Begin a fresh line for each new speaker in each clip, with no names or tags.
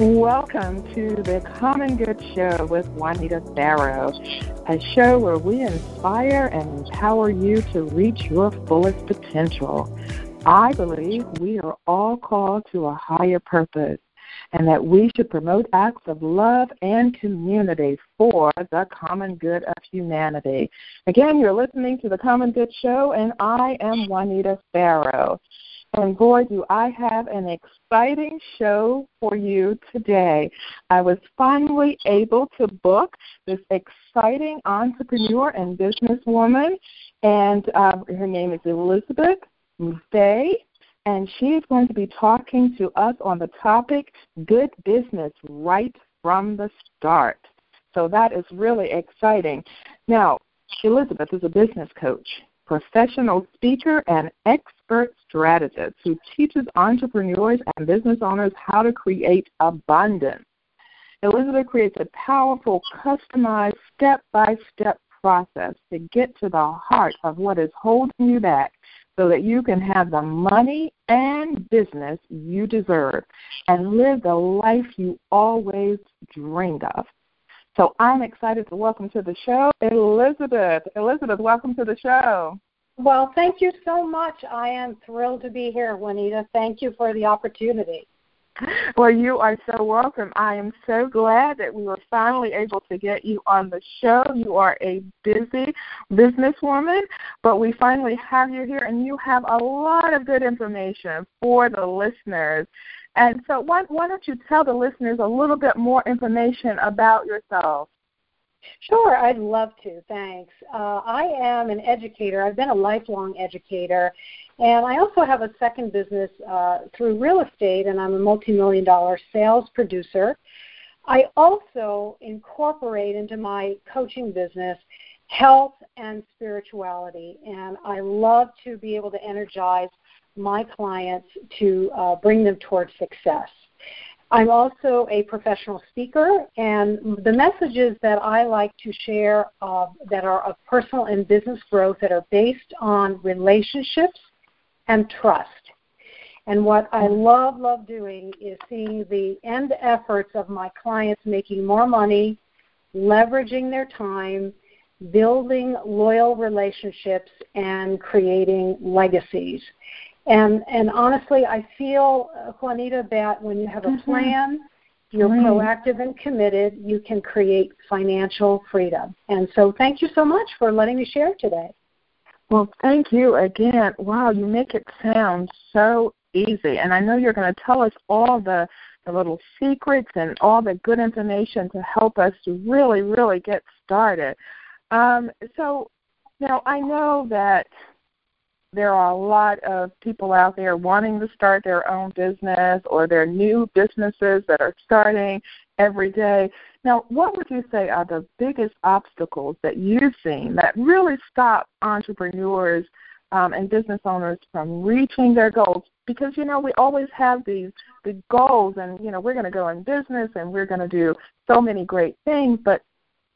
Welcome to the Common Good Show with Juanita Barrow, a show where we inspire and empower you to reach your fullest potential. I believe we are all called to a higher purpose and that we should promote acts of love and community for the common good of humanity. Again, you're listening to the Common Good Show, and I am Juanita Barrow. And boy, do I have an exciting show for you today. I was finally able to book this exciting entrepreneur and businesswoman, and um, her name is Elizabeth Mufay, and she is going to be talking to us on the topic Good Business Right from the Start. So that is really exciting. Now, Elizabeth is a business coach professional speaker and expert strategist who teaches entrepreneurs and business owners how to create abundance. Elizabeth creates a powerful, customized, step by step process to get to the heart of what is holding you back so that you can have the money and business you deserve and live the life you always dreamed of. So I'm excited to welcome to the show Elizabeth. Elizabeth, welcome to the show.
Well, thank you so much. I am thrilled to be here, Juanita. Thank you for the opportunity.
Well, you are so welcome. I am so glad that we were finally able to get you on the show. You are a busy businesswoman, but we finally have you here, and you have a lot of good information for the listeners. And so, why, why don't you tell the listeners a little bit more information about yourself?
Sure, I'd love to. Thanks. Uh, I am an educator. I've been a lifelong educator, and I also have a second business uh, through real estate, and I'm a multi-million dollar sales producer. I also incorporate into my coaching business health and spirituality, and I love to be able to energize my clients to uh, bring them towards success. I'm also a professional speaker, and the messages that I like to share uh, that are of personal and business growth that are based on relationships and trust. And what I love, love doing is seeing the end efforts of my clients making more money, leveraging their time, building loyal relationships, and creating legacies. And and honestly, I feel uh, Juanita that when you have a mm-hmm. plan, you're right. proactive and committed, you can create financial freedom. And so, thank you so much for letting me share today.
Well, thank you again. Wow, you make it sound so easy. And I know you're going to tell us all the the little secrets and all the good information to help us to really, really get started. Um, so now I know that there are a lot of people out there wanting to start their own business or their new businesses that are starting every day. Now, what would you say are the biggest obstacles that you've seen that really stop entrepreneurs um, and business owners from reaching their goals? Because you know we always have these big goals, and you know we're going to go in business and we're going to do so many great things, but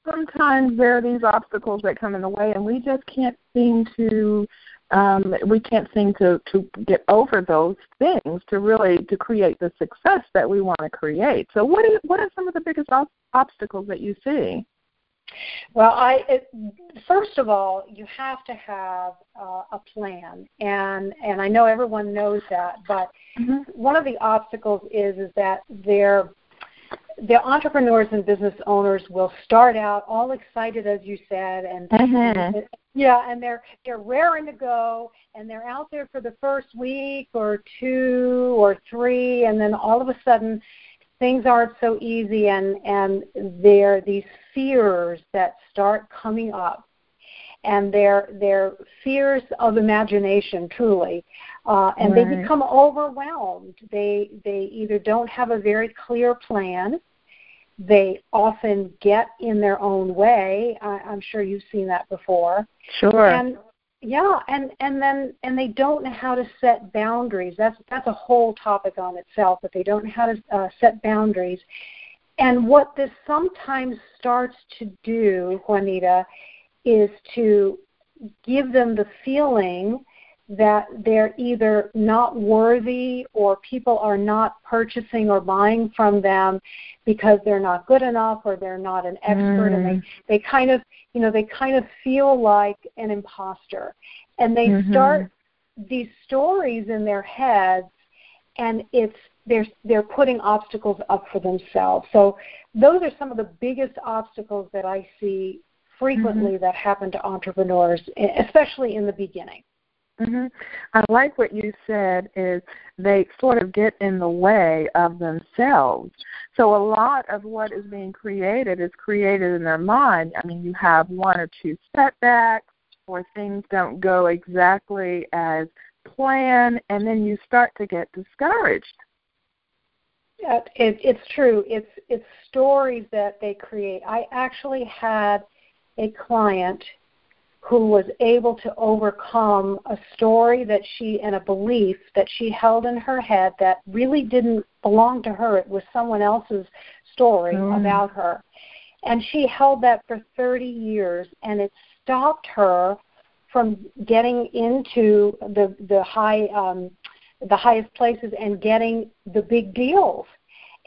sometimes there are these obstacles that come in the way, and we just can't seem to um, we can't seem to to get over those things to really to create the success that we want to create. So, what is what are some of the biggest obstacles that you see?
Well, I it, first of all, you have to have uh, a plan, and and I know everyone knows that, but mm-hmm. one of the obstacles is is that they're the entrepreneurs and business owners will start out all excited, as you said, and, mm-hmm. yeah, and they're they're raring to go, and they're out there for the first week or two or three, and then all of a sudden, things aren't so easy, and and there are these fears that start coming up, and they're they're fears of imagination, truly, uh, and right. they become overwhelmed. They they either don't have a very clear plan. They often get in their own way. I, I'm sure you've seen that before.
Sure.
And yeah, and and then and they don't know how to set boundaries. That's that's a whole topic on itself. But they don't know how to uh, set boundaries. And what this sometimes starts to do, Juanita, is to give them the feeling that they're either not worthy or people are not purchasing or buying from them because they're not good enough or they're not an expert mm. and they mm. they kind of you know they kind of feel like an imposter and they mm-hmm. start these stories in their heads and it's they're they're putting obstacles up for themselves so those are some of the biggest obstacles that i see frequently mm-hmm. that happen to entrepreneurs especially in the beginning
Mm-hmm. I like what you said is they sort of get in the way of themselves. So a lot of what is being created is created in their mind. I mean, you have one or two setbacks or things don't go exactly as planned and then you start to get discouraged.
Yeah, it, it's true. It's it's stories that they create. I actually had a client who was able to overcome a story that she and a belief that she held in her head that really didn't belong to her. It was someone else's story mm. about her. And she held that for 30 years, and it stopped her from getting into the the high um, the highest places and getting the big deals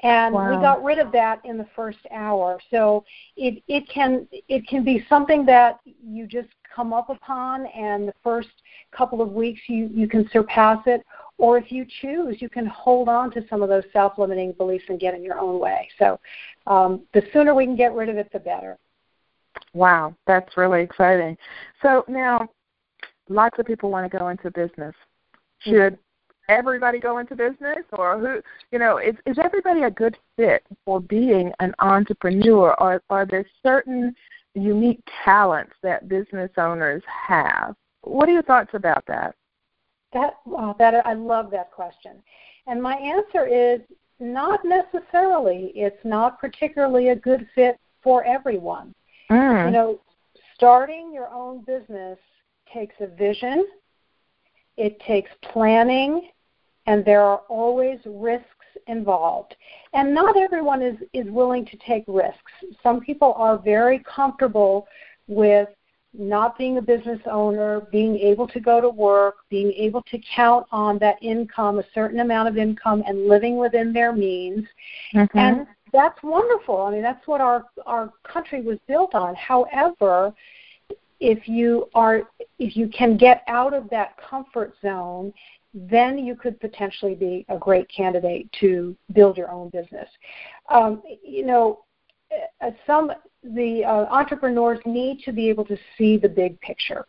and wow. we got rid of that in the first hour. So it it can it can be something that you just come up upon and the first couple of weeks you you can surpass it. Or if you choose you can hold on to some of those self-limiting beliefs and get in your own way. So um, the sooner we can get rid of it the better.
Wow. That's really exciting. So now lots of people want to go into business. Should everybody go into business? Or who you know is is everybody a good fit for being an entrepreneur? Or are there certain unique talents that business owners have? What are your thoughts about that?
That wow, that i love that question. And my answer is not necessarily. It's not particularly a good fit for everyone. Mm. you know starting your own business takes a vision. It takes planning and there are always risks involved. And not everyone is, is willing to take risks. Some people are very comfortable with not being a business owner, being able to go to work, being able to count on that income, a certain amount of income, and living within their means. Mm-hmm. And that's wonderful. I mean, that's what our our country was built on. However, if you are if you can get out of that comfort zone then you could potentially be a great candidate to build your own business. Um, you know, uh, some the uh, entrepreneurs need to be able to see the big picture,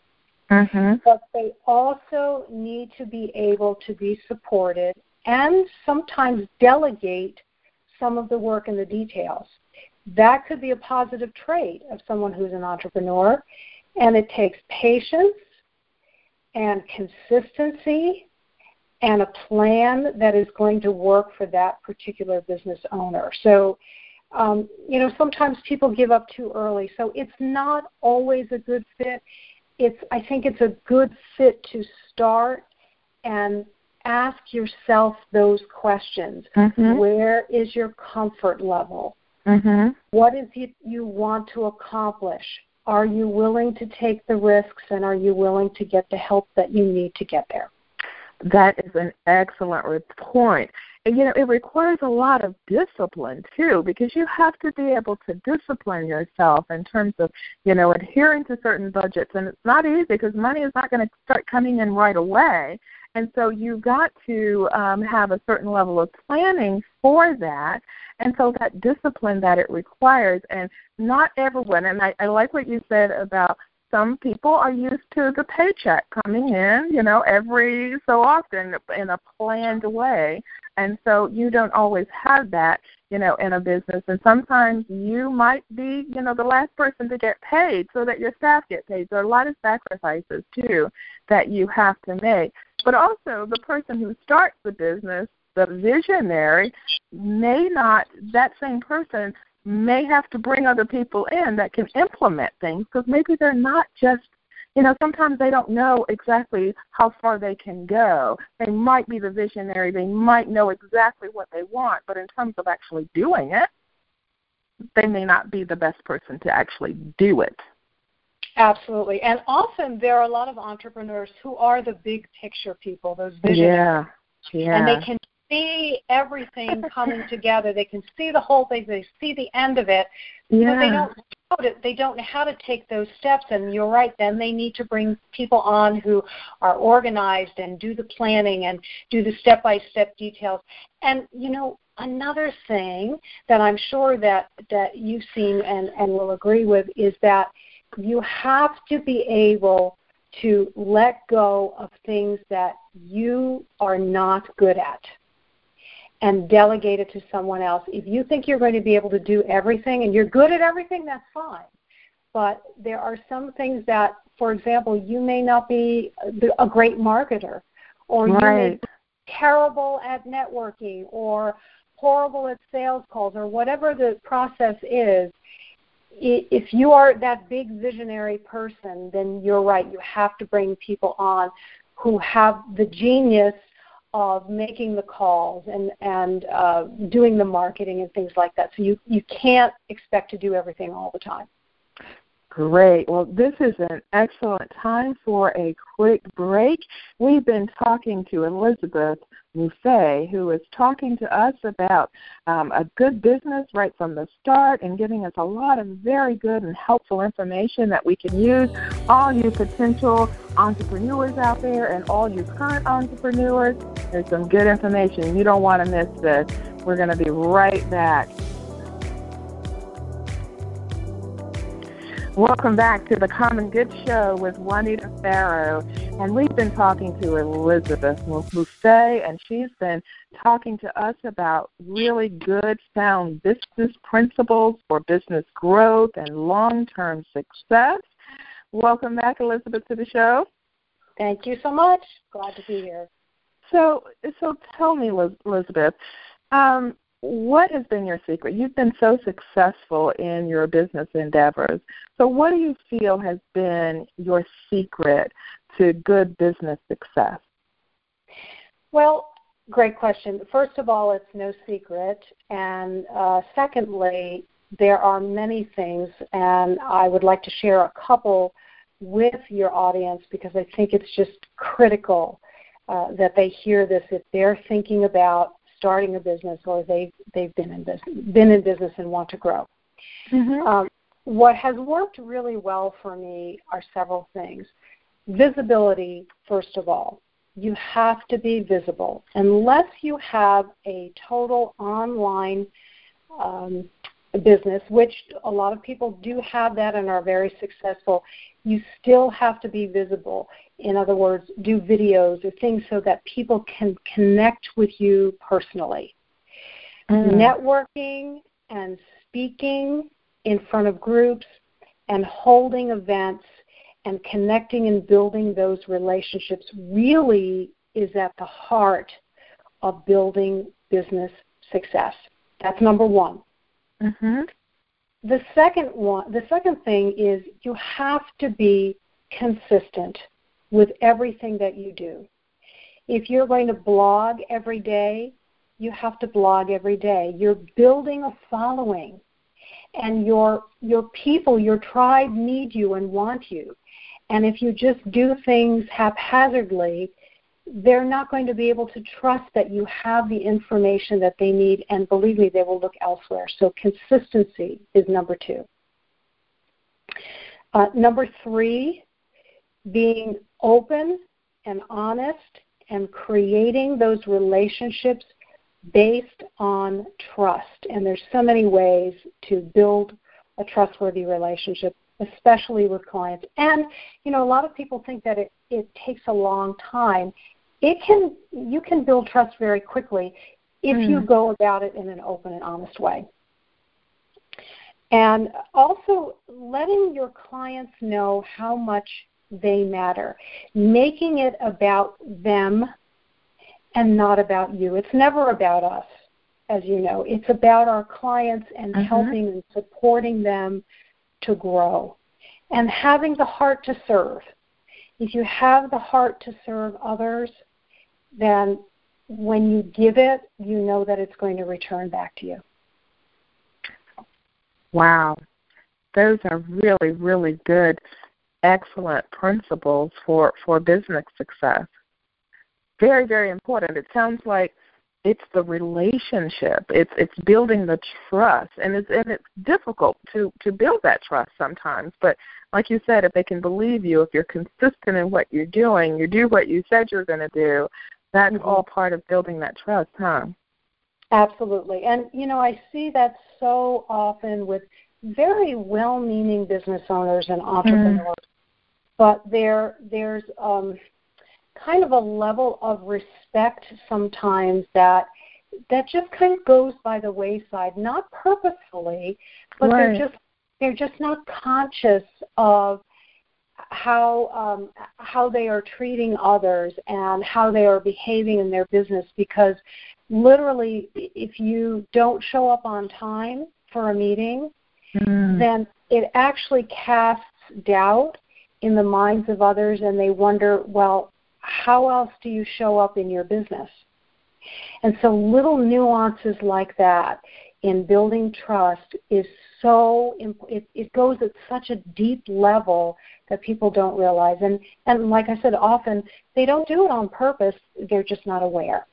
mm-hmm. but they also need to be able to be supported and sometimes delegate some of the work and the details. That could be a positive trait of someone who's an entrepreneur, and it takes patience and consistency and a plan that is going to work for that particular business owner. So, um, you know, sometimes people give up too early. So it's not always a good fit. It's I think it's a good fit to start and ask yourself those questions. Mm-hmm. Where is your comfort level? Mm-hmm. What is it you want to accomplish? Are you willing to take the risks and are you willing to get the help that you need to get there?
That is an excellent point. And you know, it requires a lot of discipline too, because you have to be able to discipline yourself in terms of, you know, adhering to certain budgets. And it's not easy because money is not going to start coming in right away. And so you've got to um, have a certain level of planning for that. And so that discipline that it requires, and not everyone, and I, I like what you said about some people are used to the paycheck coming in, you know, every so often in a planned way. And so you don't always have that, you know, in a business. And sometimes you might be, you know, the last person to get paid so that your staff get paid. There are a lot of sacrifices too that you have to make. But also the person who starts the business the visionary may not that same person may have to bring other people in that can implement things because maybe they're not just you know sometimes they don't know exactly how far they can go they might be the visionary they might know exactly what they want but in terms of actually doing it they may not be the best person to actually do it
Absolutely. And often there are a lot of entrepreneurs who are the big picture people, those visionaries.
Yeah. Yeah.
And they can see everything coming together. They can see the whole thing. They see the end of it.
Yeah.
But they don't know to, they don't know how to take those steps. And you're right. Then they need to bring people on who are organized and do the planning and do the step by step details. And you know, another thing that I'm sure that that you've seen and and will agree with is that you have to be able to let go of things that you are not good at and delegate it to someone else. If you think you're going to be able to do everything and you're good at everything, that's fine. But there are some things that, for example, you may not be a great marketer, or
right.
you may be terrible at networking, or horrible at sales calls, or whatever the process is. If you are that big visionary person, then you're right. You have to bring people on who have the genius of making the calls and and uh, doing the marketing and things like that. So you you can't expect to do everything all the time.
Great. Well, this is an excellent time for a quick break. We've been talking to Elizabeth Muffay, who is talking to us about um, a good business right from the start and giving us a lot of very good and helpful information that we can use. All you potential entrepreneurs out there and all you current entrepreneurs, there's some good information. You don't want to miss this. We're going to be right back. Welcome back to the Common Good Show with Juanita Farrow. And we've been talking to Elizabeth Muffay, and she's been talking to us about really good, sound business principles for business growth and long term success. Welcome back, Elizabeth, to the show.
Thank you so much. Glad to be here.
So, so tell me, Elizabeth, um, what has been your secret? You've been so successful in your business endeavors. So, what do you feel has been your secret to good business success?
Well, great question. First of all, it's no secret. And uh, secondly, there are many things, and I would like to share a couple with your audience because I think it's just critical uh, that they hear this if they're thinking about starting a business or they've they've been in business been in business and want to grow.
Mm-hmm.
Um, what has worked really well for me are several things. Visibility, first of all. You have to be visible. Unless you have a total online um, business, which a lot of people do have that and are very successful, you still have to be visible. In other words, do videos or things so that people can connect with you personally. Mm. Networking and speaking in front of groups and holding events and connecting and building those relationships really is at the heart of building business success. That's number one.
Mm-hmm.
The second one, the second thing is you have to be consistent with everything that you do. If you're going to blog every day, you have to blog every day. You're building a following and your your people, your tribe need you and want you. And if you just do things haphazardly, they're not going to be able to trust that you have the information that they need, and believe me, they will look elsewhere. So, consistency is number two. Uh, number three, being open and honest and creating those relationships based on trust. And there's so many ways to build a trustworthy relationship, especially with clients. And, you know, a lot of people think that it, it takes a long time it can you can build trust very quickly if mm. you go about it in an open and honest way. And also letting your clients know how much they matter, making it about them and not about you. It's never about us, as you know. It's about our clients and mm-hmm. helping and supporting them to grow and having the heart to serve. If you have the heart to serve others, then when you give it, you know that it's going to return back to you.
Wow. Those are really, really good excellent principles for for business success. Very very important. It sounds like it's the relationship. It's it's building the trust, and it's and it's difficult to to build that trust sometimes. But like you said, if they can believe you, if you're consistent in what you're doing, you do what you said you're going to do. That's mm-hmm. all part of building that trust, huh?
Absolutely, and you know I see that so often with very well-meaning business owners and entrepreneurs, mm. but there there's um, kind of a level of respect sometimes that that just kind of goes by the wayside, not purposefully, but right. they're just they're just not conscious of how um, how they are treating others and how they are behaving in their business because literally if you don't show up on time for a meeting mm. then it actually casts doubt in the minds of others and they wonder well how else do you show up in your business? And so little nuances like that in building trust is so it, it goes at such a deep level that people don't realize and and like i said often they don't do it on purpose they're just not aware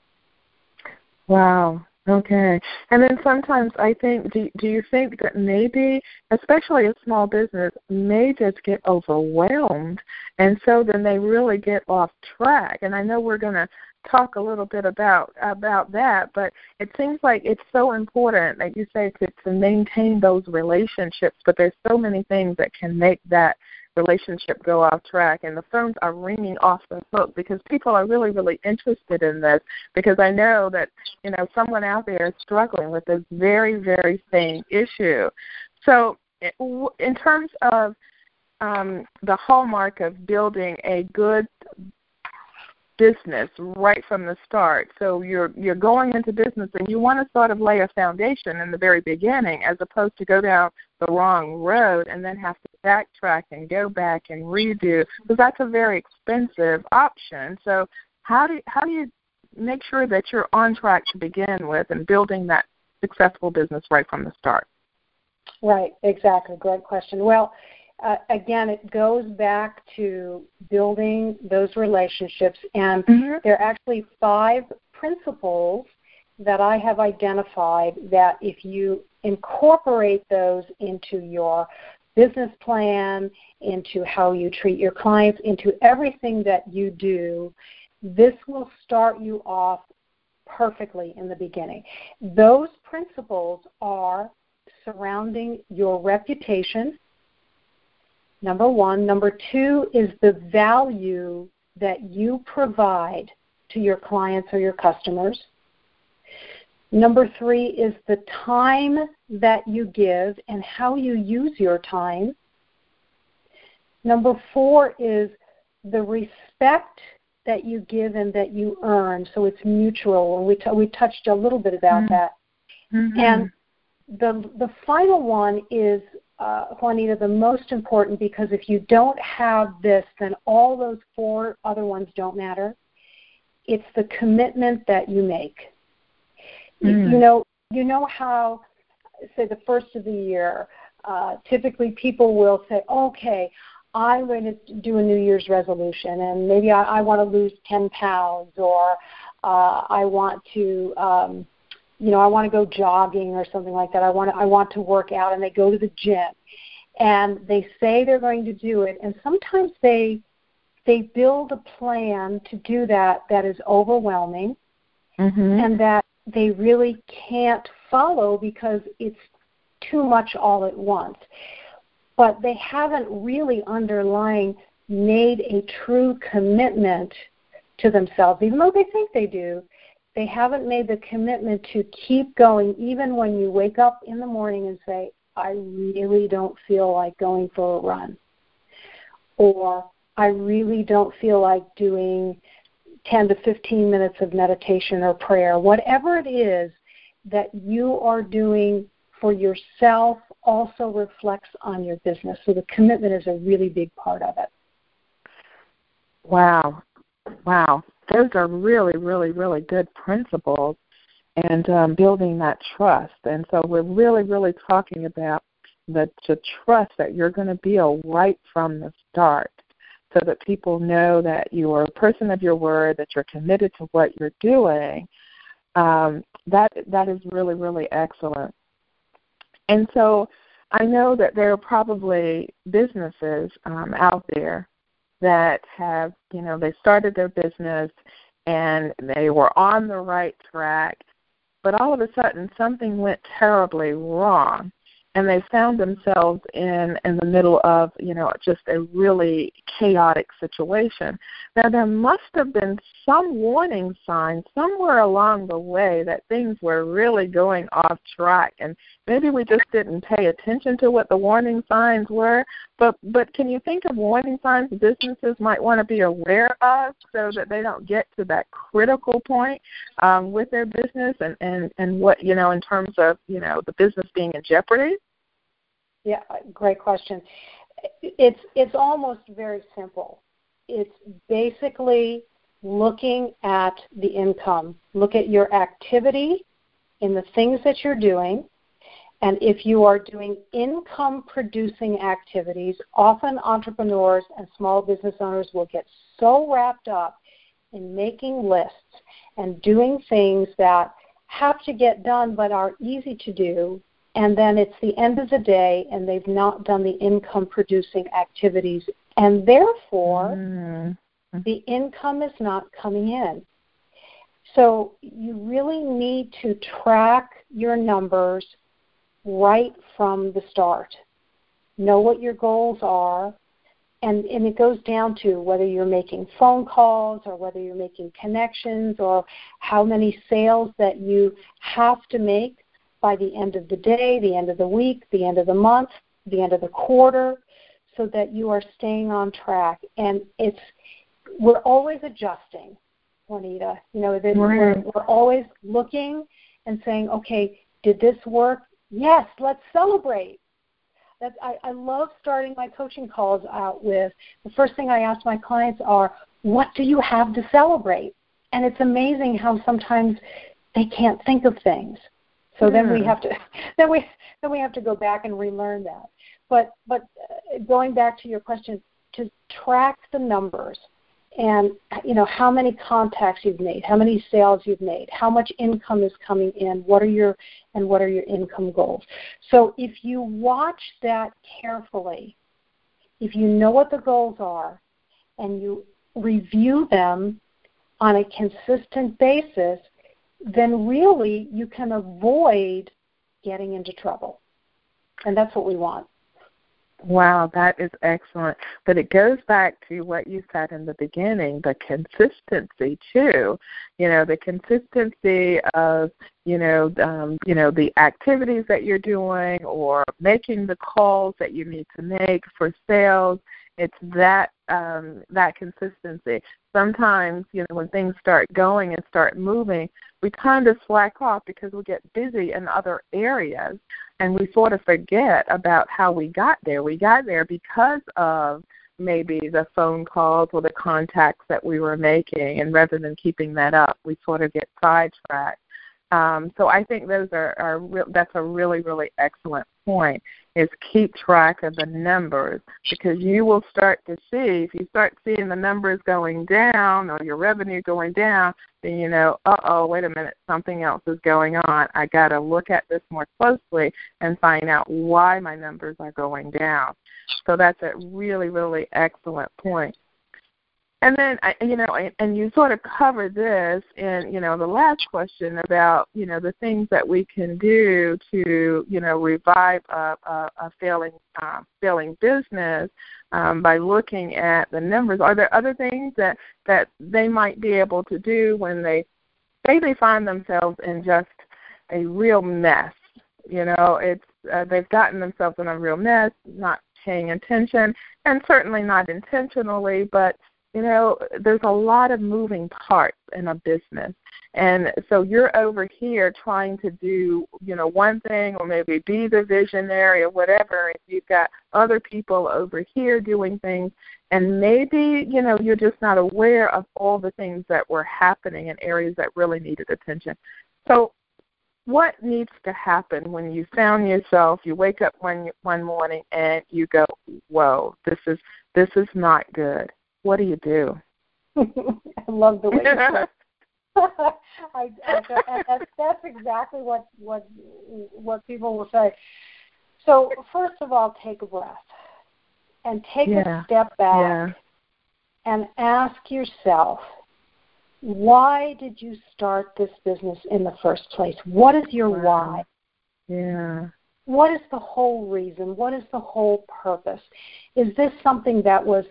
wow Okay. And then sometimes I think, do, do you think that maybe, especially a small business, may just get overwhelmed, and so then they really get off track? And I know we're going to talk a little bit about about that, but it seems like it's so important, like you say, to to maintain those relationships. But there's so many things that can make that relationship go off track and the phones are ringing off the hook because people are really really interested in this because i know that you know someone out there is struggling with this very very same issue so in terms of um, the hallmark of building a good business right from the start. So you're you're going into business and you want to sort of lay a foundation in the very beginning as opposed to go down the wrong road and then have backtrack and go back and redo because that's a very expensive option. So how do how do you make sure that you're on track to begin with and building that successful business right from the start?
Right, exactly. Great question. Well, uh, again, it goes back to building those relationships, and mm-hmm. there are actually five principles that I have identified that if you incorporate those into your business plan, into how you treat your clients, into everything that you do, this will start you off perfectly in the beginning. Those principles are surrounding your reputation, number one. Number two is the value that you provide to your clients or your customers. Number three is the time that you give and how you use your time. Number four is the respect that you give and that you earn, so it's mutual. And we t- we touched a little bit about mm-hmm. that. Mm-hmm. And the the final one is uh, Juanita, the most important because if you don't have this, then all those four other ones don't matter. It's the commitment that you make. Mm. You know, you know how, say, the first of the year, uh, typically people will say, okay, I'm going to do a New Year's resolution, and maybe I, I want to lose 10 pounds, or uh, I want to, um, you know, I want to go jogging or something like that. I want to, I want to work out, and they go to the gym, and they say they're going to do it, and sometimes they they build a plan to do that that is overwhelming, mm-hmm. and that they really can't follow because it's too much all at once. But they haven't really underlying made a true commitment to themselves, even though they think they do. They haven't made the commitment to keep going, even when you wake up in the morning and say, I really don't feel like going for a run. Or I really don't feel like doing 10 to 15 minutes of meditation or prayer, whatever it is that you are doing for yourself also reflects on your business. So the commitment is a really big part of it.
Wow. Wow. Those are really, really, really good principles and um, building that trust. And so we're really, really talking about the to trust that you're going to a right from the start so that people know that you are a person of your word, that you're committed to what you're doing, um, that that is really, really excellent. And so I know that there are probably businesses um, out there that have, you know, they started their business and they were on the right track, but all of a sudden something went terribly wrong and they found themselves in in the middle of you know just a really chaotic situation. Now there must have been some warning signs somewhere along the way that things were really going off track and maybe we just didn't pay attention to what the warning signs were. But but can you think of warning signs businesses might want to be aware of so that they don't get to that critical point um, with their business and and and what you know in terms of you know the business being in jeopardy
yeah, great question. It's it's almost very simple. It's basically looking at the income. Look at your activity in the things that you're doing. And if you are doing income producing activities, often entrepreneurs and small business owners will get so wrapped up in making lists and doing things that have to get done but are easy to do and then it's the end of the day and they've not done the income producing activities. And therefore mm-hmm. the income is not coming in. So you really need to track your numbers right from the start. Know what your goals are. And, and it goes down to whether you're making phone calls or whether you're making connections or how many sales that you have to make by the end of the day, the end of the week, the end of the month, the end of the quarter, so that you are staying on track. And it's we're always adjusting, Juanita. You know, we're, we're always looking and saying, okay, did this work? Yes, let's celebrate. That's, I, I love starting my coaching calls out with the first thing I ask my clients are, what do you have to celebrate? And it's amazing how sometimes they can't think of things. So then we have to then we then we have to go back and relearn that. But but uh, going back to your question, to track the numbers and you know how many contacts you've made, how many sales you've made, how much income is coming in, what are your and what are your income goals. So if you watch that carefully, if you know what the goals are and you review them on a consistent basis, then really you can avoid getting into trouble. And that's what we want.
Wow, that is excellent. But it goes back to what you said in the beginning, the consistency too. You know, the consistency of, you know, um, you know, the activities that you're doing or making the calls that you need to make for sales. It's that um that consistency. Sometimes, you know, when things start going and start moving, we kind of slack off because we get busy in other areas and we sort of forget about how we got there. We got there because of maybe the phone calls or the contacts that we were making, and rather than keeping that up, we sort of get sidetracked. Um, so I think those are, are re- that's a really really excellent point is keep track of the numbers because you will start to see if you start seeing the numbers going down or your revenue going down, then you know, uh oh, wait a minute, something else is going on. I got to look at this more closely and find out why my numbers are going down. So that's a really really excellent point. And then, I, you know, and you sort of covered this in, you know, the last question about, you know, the things that we can do to, you know, revive a, a, a failing uh, failing business um, by looking at the numbers. Are there other things that that they might be able to do when they say they find themselves in just a real mess? You know, it's uh, they've gotten themselves in a real mess, not paying attention, and certainly not intentionally, but you know, there's a lot of moving parts in a business. And so you're over here trying to do, you know, one thing or maybe be the visionary or whatever. And you've got other people over here doing things. And maybe, you know, you're just not aware of all the things that were happening in areas that really needed attention. So what needs to happen when you found yourself you wake up one one morning and you go whoa this is this is not good what do you do
i love the way you I, I, and that's, that's exactly what what what people will say. So first of all, take a breath and take
yeah.
a step back
yeah.
and ask yourself, why did you start this business in the first place? What is your
wow.
why?
Yeah.
What is the whole reason? What is the whole purpose? Is this something that was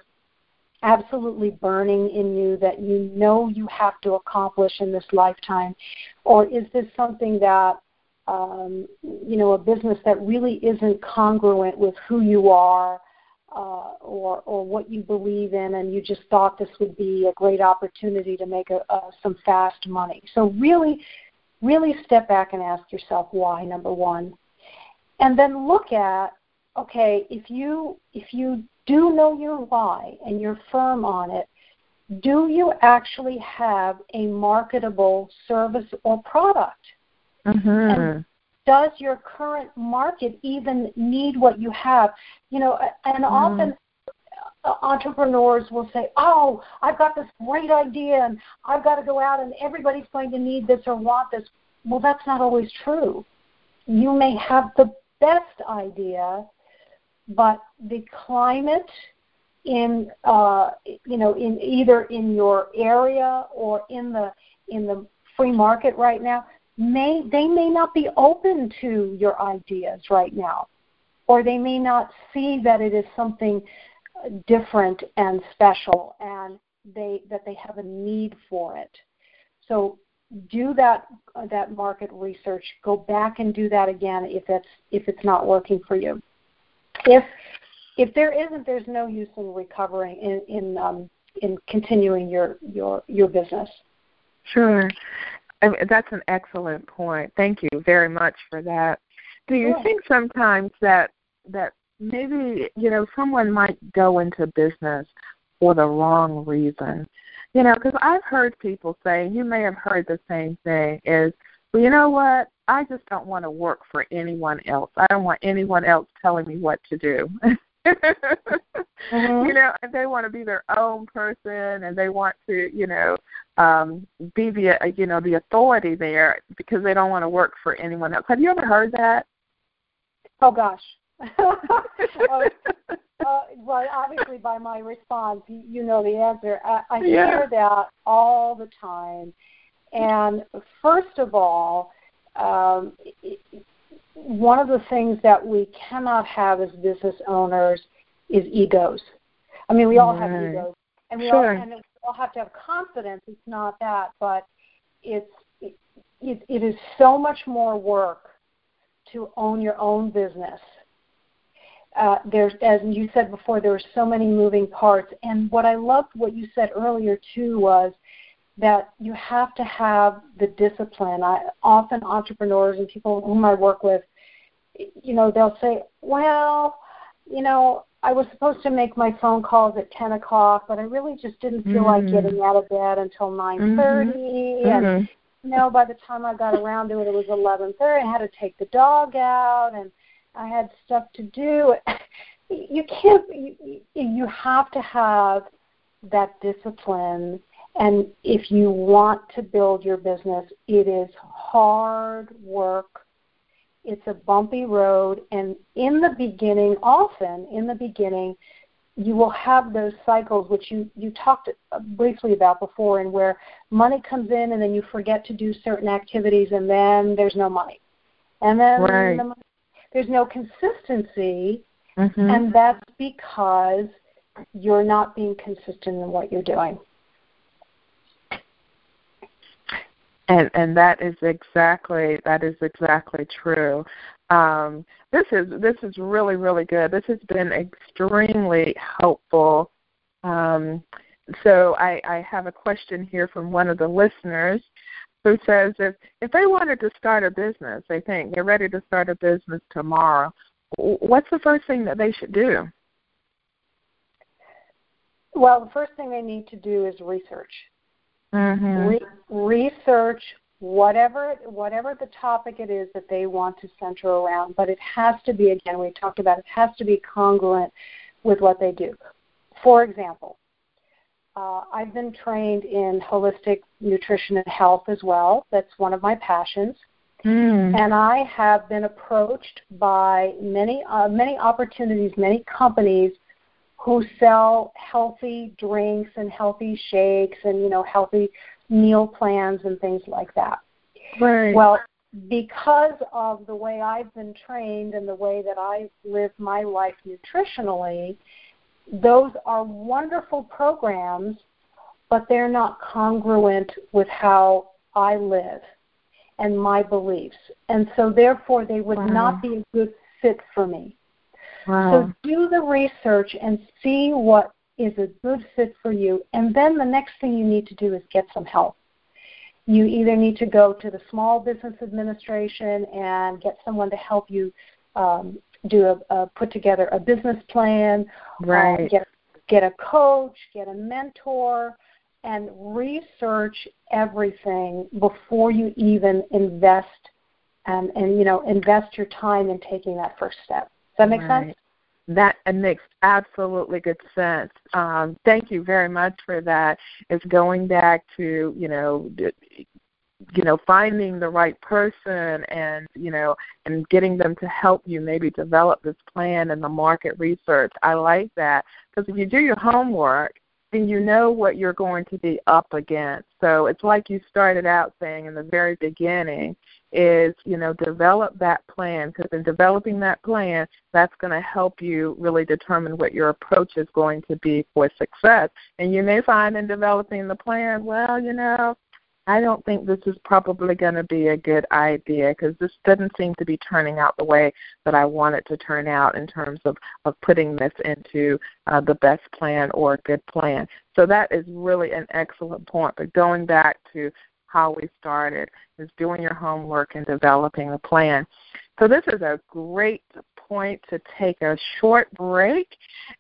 absolutely burning in you that you know you have to accomplish in this lifetime? Or is this something that, um, you know, a business that really isn't congruent with who you are uh, or, or what you believe in, and you just thought this would be a great opportunity to make a, a, some fast money? So, really, really step back and ask yourself why, number one. And then look at okay, if you if you do know your why and you're firm on it, do you actually have a marketable service or product?
Mm-hmm.
does your current market even need what you have? You know, and mm. often entrepreneurs will say, "Oh, I've got this great idea, and I've got to go out, and everybody's going to need this or want this." Well, that's not always true. You may have the best idea, but the climate in uh, you know in either in your area or in the in the free market right now may they may not be open to your ideas right now or they may not see that it is something different and special and they that they have a need for it. So do that uh, that market research. Go back and do that again if it's if it's not working for you if if there isn't, there's no use in recovering in in um, in continuing your your your business.
Sure, I mean, that's an excellent point. Thank you very much for that. Do you think sometimes that that maybe you know someone might go into business for the wrong reason? You know, because I've heard people say, you may have heard the same thing, is well, you know what? I just don't want to work for anyone else. I don't want anyone else telling me what to do. mm-hmm. You know, and they want to be their own person, and they want to, you know, um, be the, uh, you know, the authority there because they don't want to work for anyone else. Have you ever heard that?
Oh gosh. uh, uh, well, obviously, by my response, you, you know the answer. I, I
yeah.
hear that all the time, and first of all, um, one of the things that we cannot have as business owners is egos. I mean, we all have egos, and we
sure.
all and we all have to have confidence. It's not that, but it's it, it, it is so much more work to own your own business. Uh, there's, as you said before, there are so many moving parts. And what I loved what you said earlier too was that you have to have the discipline. I often entrepreneurs and people whom I work with, you know, they'll say, "Well, you know, I was supposed to make my phone calls at ten o'clock, but I really just didn't feel mm-hmm. like getting out of bed until nine thirty, mm-hmm. and mm-hmm. you know, by the time I got around to it, it was eleven thirty. I had to take the dog out, and I had stuff to do." you can't. You, you have to have that discipline and if you want to build your business, it is hard work. It's a bumpy road. And in the beginning, often in the beginning, you will have those cycles which you, you talked briefly about before and where money comes in and then you forget to do certain activities and then there's no money. And then
right.
the, there's no consistency
mm-hmm.
and that's because you're not being consistent in what you're doing.
And and that is exactly that is exactly true. Um, this is this is really really good. This has been extremely helpful. Um, so I, I have a question here from one of the listeners who says if if they wanted to start a business they think they're ready to start a business tomorrow what's the first thing that they should do?
Well the first thing they need to do is research
Mm-hmm.
Re- research whatever whatever the topic it is that they want to center around but it has to be again we talked about it has to be congruent with what they do for example uh, i've been trained in holistic nutrition and health as well that's one of my passions mm. and i have been approached by many uh, many opportunities many companies who sell healthy drinks and healthy shakes and you know healthy meal plans and things like that.
Right.
Well, because of the way I've been trained and the way that I live my life nutritionally, those are wonderful programs, but they're not congruent with how I live and my beliefs. And so therefore they would wow. not be a good fit for me.
Wow.
So do the research and see what is a good fit for you. And then the next thing you need to do is get some help. You either need to go to the Small Business Administration and get someone to help you um, do a, a put together a business plan,
right.
get get a coach, get a mentor, and research everything before you even invest and and you know invest your time in taking that first step. That make
right.
sense?
That makes absolutely good sense. Um, thank you very much for that. It's going back to you know, you know, finding the right person and you know, and getting them to help you maybe develop this plan and the market research. I like that because if you do your homework, then you know what you're going to be up against. So it's like you started out saying in the very beginning is, you know, develop that plan because in developing that plan, that's going to help you really determine what your approach is going to be for success. And you may find in developing the plan, well, you know, I don't think this is probably going to be a good idea because this doesn't seem to be turning out the way that I want it to turn out in terms of, of putting this into uh, the best plan or a good plan. So that is really an excellent point. But going back to how we started is doing your homework and developing a plan. So this is a great point to take a short break.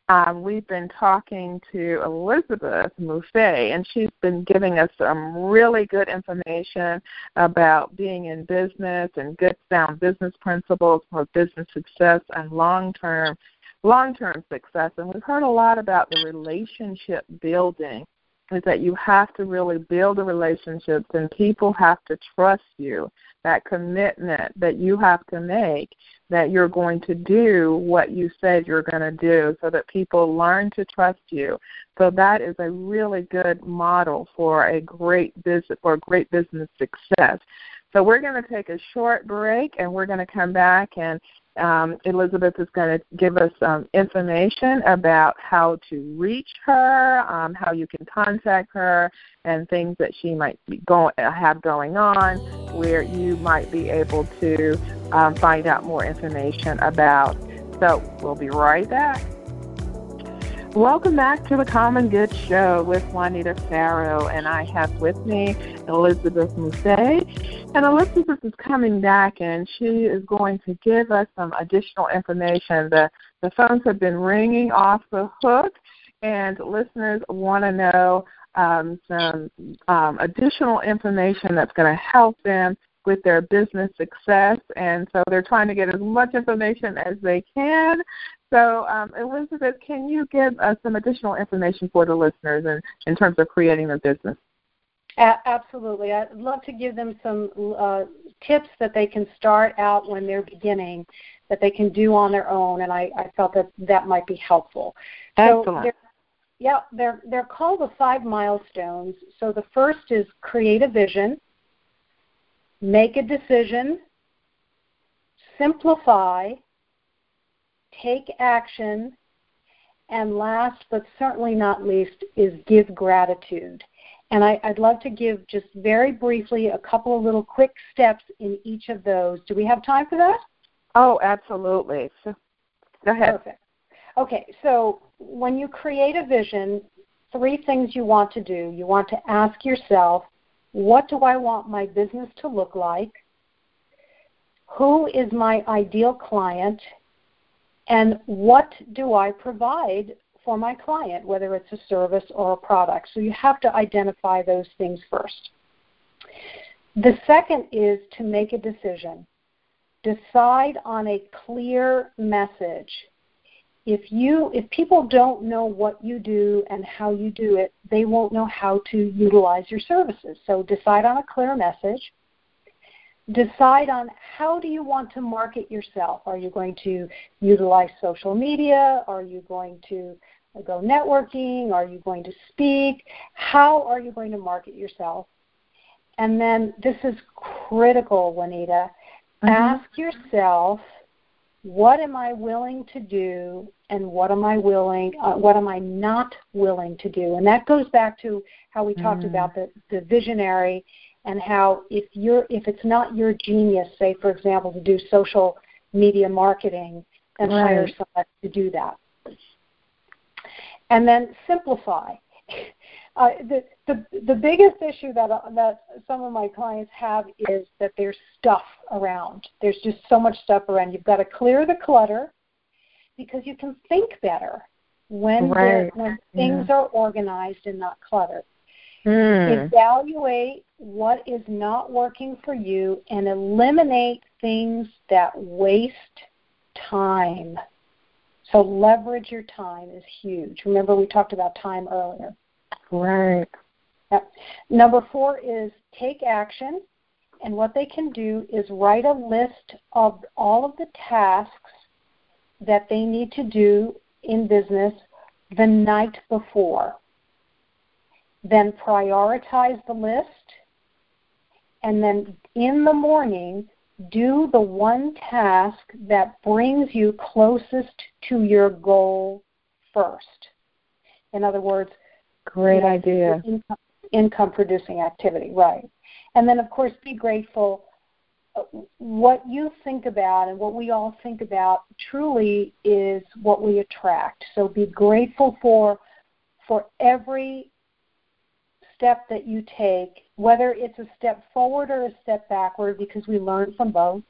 Um, we've been talking to Elizabeth Maffei, and she's been giving us some really good information about being in business and good sound business principles for business success and long-term long-term success. And we've heard a lot about the relationship building is that you have to really build the relationships and people have to trust you. That commitment that you have to make that you're going to do what you said you're going to do so that people learn to trust you. So that is a really good model for a great business for great business success. So we're going to take a short break and we're going to come back and um, Elizabeth is going to give us some information about how to reach her, um, how you can contact her, and things that she might be going have going on, where you might be able to um, find out more information about. So we'll be right back. Welcome back to the Common Good Show with Juanita Farrow, and I have with me Elizabeth Musse. And Elizabeth is coming back, and she is going to give us some additional information. The the phones have been ringing off the hook, and listeners want to know um, some um, additional information that's going to help them with their business success, and so they're trying to get as much information as they can. So, um, Elizabeth, can you give us some additional information for the listeners in, in terms of creating their business?
absolutely. I'd love to give them some uh, tips that they can start out when they're beginning, that they can do on their own, and I, I felt that that might be helpful.
Excellent. So
they're, yeah, they're they're called the five milestones. So the first is create a vision, make a decision, simplify, take action, and last but certainly not least is give gratitude. And I, would love to give just very briefly a couple of little quick steps in each of those. Do we have time for that?
Oh, absolutely. So, go ahead.
Perfect. Okay, so when you create a vision, three things you want to do. You want to ask yourself, what do I want my business to look like? Who is my ideal client? And what do I provide for my client, whether it's a service or a product? So you have to identify those things first. The second is to make a decision. Decide on a clear message. If you if people don't know what you do and how you do it, they won't know how to utilize your services. So decide on a clear message. Decide on how do you want to market yourself. Are you going to utilize social media? Are you going to go networking? Are you going to speak? How are you going to market yourself? And then this is critical, Juanita. Mm-hmm. Ask yourself, what am I willing to do and what am I willing uh, what am I not willing to do? And that goes back to how we mm-hmm. talked about the, the visionary and how if you're if it's not your genius, say for example, to do social media marketing, then right. hire someone to do that. And then simplify. Uh, the, the the biggest issue that uh, that some of my clients have is that there's stuff around. There's just so much stuff around. You've got to clear the clutter because you can think better when
right.
when things yeah. are organized and not cluttered.
Mm.
Evaluate what is not working for you and eliminate things that waste time. So leverage your time is huge. Remember we talked about time earlier.
Right.
Yep. Number four is take action. And what they can do is write a list of all of the tasks that they need to do in business the night before. Then prioritize the list. And then in the morning, do the one task that brings you closest to your goal first. In other words,
Great you know, idea.
Income, income producing activity, right. And then, of course, be grateful. What you think about and what we all think about truly is what we attract. So be grateful for for every step that you take, whether it's a step forward or a step backward, because we learn from both.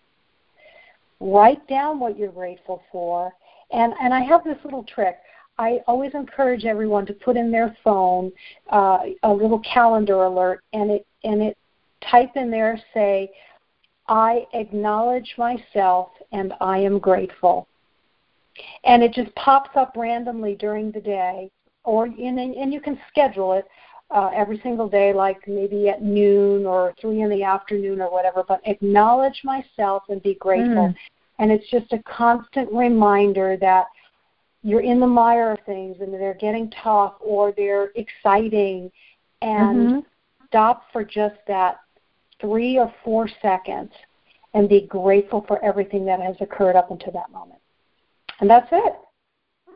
Write down what you're grateful for. And, and I have this little trick. I always encourage everyone to put in their phone uh, a little calendar alert, and it and it type in there say, "I acknowledge myself and I am grateful," and it just pops up randomly during the day, or in, and you can schedule it uh, every single day, like maybe at noon or three in the afternoon or whatever. But acknowledge myself and be grateful, mm. and it's just a constant reminder that you're in the mire of things and they're getting tough or they're exciting and mm-hmm. stop for just that three or four seconds and be grateful for everything that has occurred up until that moment. And that's it.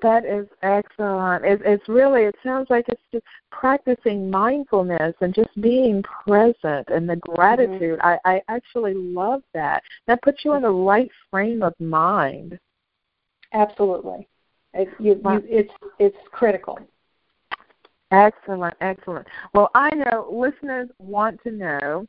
That is excellent. It, it's really, it sounds like it's just practicing mindfulness and just being present and the gratitude. Mm-hmm. I, I actually love that. That puts you in the right frame of mind.
Absolutely. It, you, you, it's it's critical.
Excellent, excellent. Well, I know listeners want to know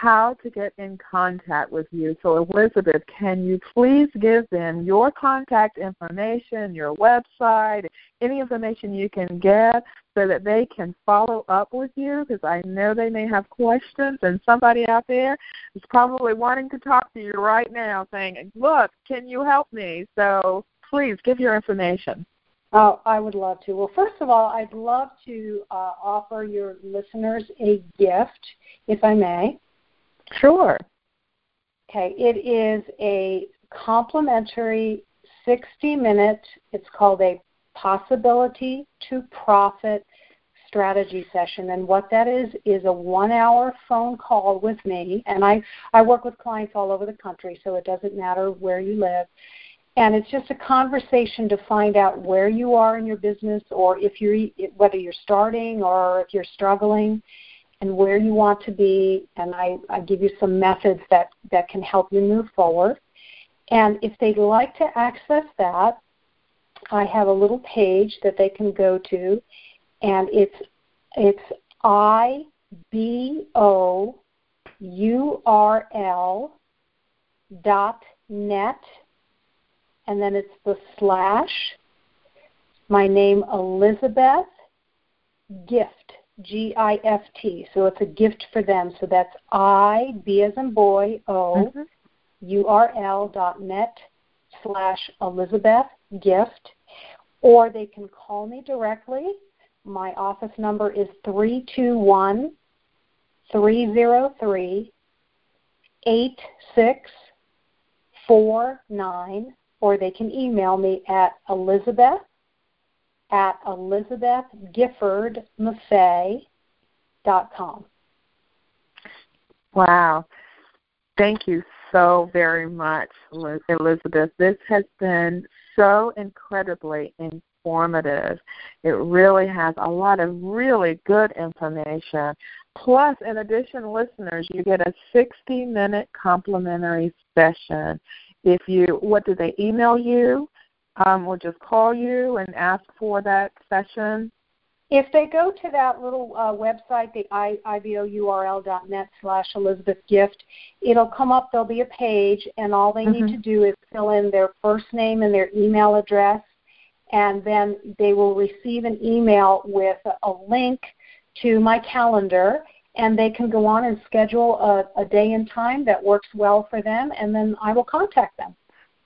how to get in contact with you. So, Elizabeth, can you please give them your contact information, your website, any information you can get so that they can follow up with you? Because I know they may have questions, and somebody out there is probably wanting to talk to you right now saying, Look, can you help me? So, please give your information.
Oh, I would love to. Well, first of all, I'd love to uh, offer your listeners a gift, if I may.
Sure.
Okay, it is a complimentary 60 minute, it's called a possibility to profit strategy session. And what that is is a one hour phone call with me. And i i work with clients all over the country so it doesn't matter where you live. And it's just a conversation to find out where you are in your business or if you're whether you're starting or if you're struggling and where you want to be and I, I give you some methods that, that can help you move forward. And if they'd like to access that, I have a little page that they can go to and it's it's I B O U R L dot net and then it's the slash, my name Elizabeth Gift, G I F T. So it's a gift for them. So that's I B as in boy O mm-hmm. U R L dot net slash Elizabeth gift. Or they can call me directly. My office number is three two one three zero three eight six four nine, or they can email me at Elizabeth at elizabethgiffordmaffei.com.
Wow. Thank you so very much, Elizabeth. This has been so incredibly informative. It really has a lot of really good information. Plus, in addition, listeners, you get a 60 minute complimentary session. If you, what do they email you? Um, will just call you and ask for that session?
If they go to that little uh, website, the ibourl.net slash Elizabeth Gift, it'll come up. There'll be a page, and all they mm-hmm. need to do is fill in their first name and their email address, and then they will receive an email with a link to my calendar, and they can go on and schedule a, a day and time that works well for them, and then I will contact them.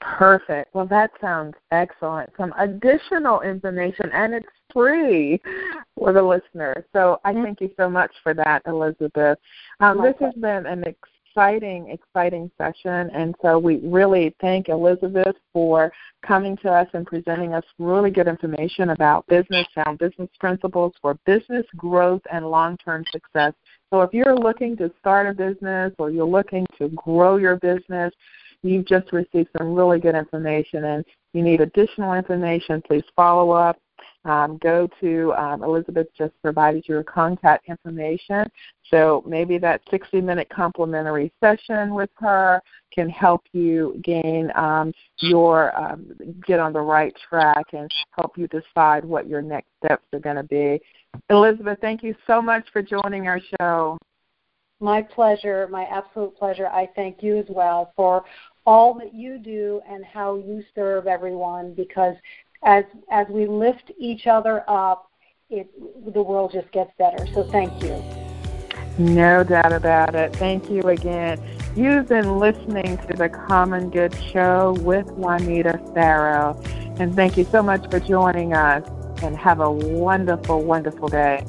Perfect. Well, that sounds excellent. Some additional information, and it's free for the listener. So I mm-hmm. thank you so much for that, Elizabeth. Um, this has been an exciting, exciting session, and so we really thank Elizabeth for coming to us and presenting us really good information about business, sound business principles for business growth and long-term success. So if you're looking to start a business or you're looking to grow your business, you've just received some really good information and you need additional information, please follow up. Um, go to um, Elizabeth just provided your contact information. So maybe that 60 minute complimentary session with her can help you gain um, your um, get on the right track and help you decide what your next steps are going to be. Elizabeth, thank you so much for joining our show.
My pleasure, my absolute pleasure. I thank you as well for all that you do and how you serve everyone because as as we lift each other up, it the world just gets better. So thank you.
No doubt about it. Thank you again. You've been listening to the Common Good Show with Juanita Farrow. And thank you so much for joining us and have a wonderful, wonderful day.